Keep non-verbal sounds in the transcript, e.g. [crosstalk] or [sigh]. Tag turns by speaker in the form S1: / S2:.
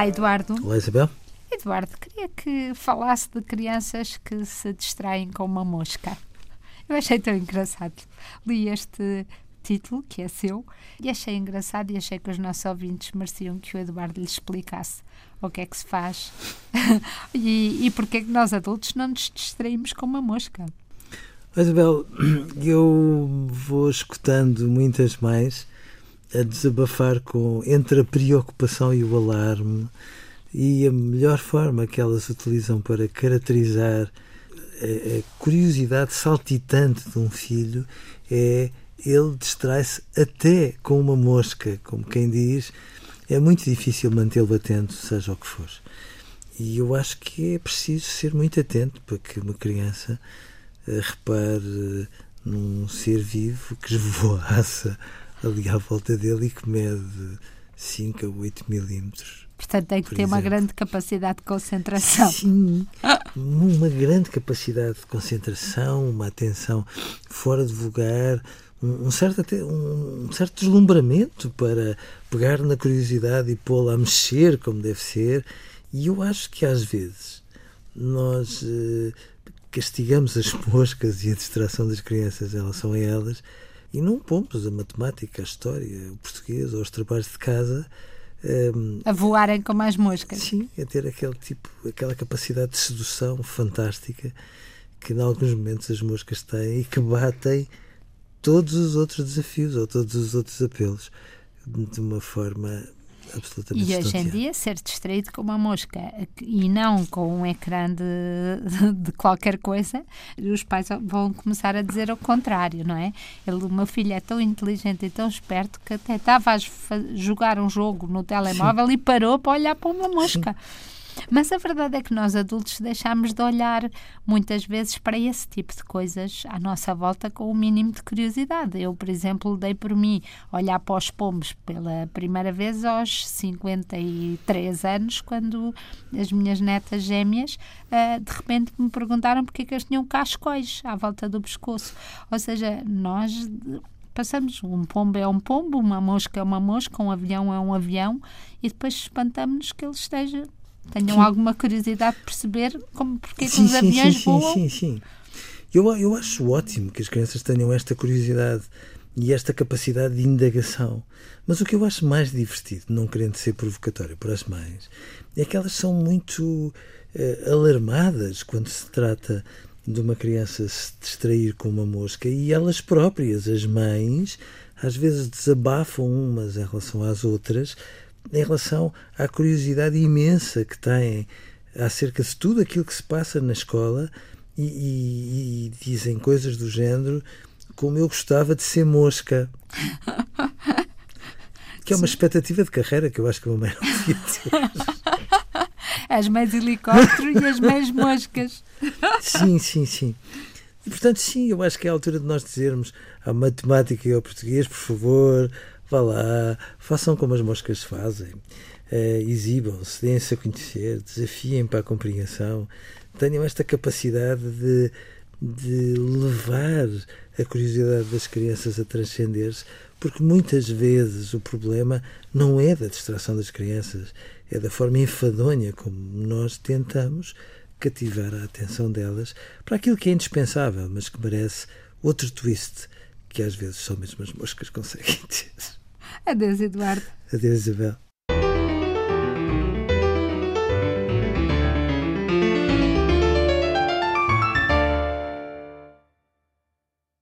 S1: Olá, Eduardo.
S2: Olá, Isabel.
S1: Eduardo, queria que falasse de crianças que se distraem com uma mosca. Eu achei tão engraçado. Li este título, que é seu, e achei engraçado e achei que os nossos ouvintes mereciam que o Eduardo lhes explicasse o que é que se faz [laughs] e, e porque é que nós adultos não nos distraímos com uma mosca.
S2: Isabel, [clears throat] eu vou escutando muitas mais a desabafar com entre a preocupação e o alarme e a melhor forma que elas utilizam para caracterizar a, curiosidade saltitante de um filho é ele distrai-se até com uma mosca, como quem diz, é muito difícil mantê-lo atento, seja o que for. E eu acho que é preciso ser muito atento para que uma criança eh, repare num ser vivo que [laughs] esvoaça ali à volta dele e que mede 5 a 8 milímetros.
S1: Portanto, tem que ter exemplo. uma grande capacidade de concentração.
S2: Sim, uma grande capacidade de concentração, uma atenção fora de lugar, um certo, um certo deslumbramento para pegar na curiosidade e pô-la a mexer como deve ser. E eu acho que às vezes nós eh, castigamos as moscas e a distração das crianças em relação a elas e não pomos a matemática, a história, o português ou os trabalhos de casa
S1: um, a voarem como as moscas.
S2: Sim, a ter aquele tipo, aquela capacidade de sedução fantástica que em alguns momentos as moscas têm e que batem todos os outros desafios ou todos os outros apelos de uma forma absolutamente
S1: E hoje em dia ser distraído com uma mosca e não com um ecrã de, [laughs] de qualquer coisa, os pais vão começar a dizer o contrário, não é? Ele, o meu filho é tão inteligente e tão esperto que até estava a jogar um jogo no telemóvel Sim. e parou para olhar para uma mosca. Sim. Mas a verdade é que nós adultos deixamos de olhar muitas vezes para esse tipo de coisas à nossa volta com o mínimo de curiosidade. Eu, por exemplo, dei por mim olhar para os pombos pela primeira vez aos 53 anos, quando as minhas netas gêmeas uh, de repente me perguntaram porque é que eles tinham cascóis à volta do pescoço. Ou seja, nós passamos. Um pombo é um pombo, uma mosca é uma mosca, um avião é um avião, e depois espantamos-nos que ele esteja tenham sim. alguma curiosidade de perceber como, porque sim, que os aviões
S2: sim,
S1: voam.
S2: Sim, sim, sim. Eu, eu acho ótimo que as crianças tenham esta curiosidade e esta capacidade de indagação. Mas o que eu acho mais divertido, não querendo ser provocatório para as mães, é que elas são muito uh, alarmadas quando se trata de uma criança se distrair com uma mosca e elas próprias, as mães, às vezes desabafam umas em relação às outras em relação à curiosidade imensa que têm acerca de tudo aquilo que se passa na escola e, e, e dizem coisas do género como eu gostava de ser mosca. [laughs] Que é uma Sim. expectativa de carreira que eu acho que a mamãe não devia ter. [laughs]
S1: As mães helicóptero e as mães moscas. [laughs]
S2: Sim, sim, sim. E portanto, sim, eu acho que é a altura de nós dizermos à matemática e ao português, por favor, vá lá, façam como as moscas fazem, uh, exibam-se, deem-se a conhecer, desafiem para a compreensão, tenham esta capacidade de, de levar a curiosidade das crianças a transcender-se, porque muitas vezes o problema não é da distração das crianças, é da forma enfadonha como nós tentamos cativar a atenção delas para aquilo que é indispensável, mas que merece outro twist que às vezes só mesmo as moscas conseguem [laughs] ter.
S1: Adeus, Eduardo.
S2: Adeus, Isabel.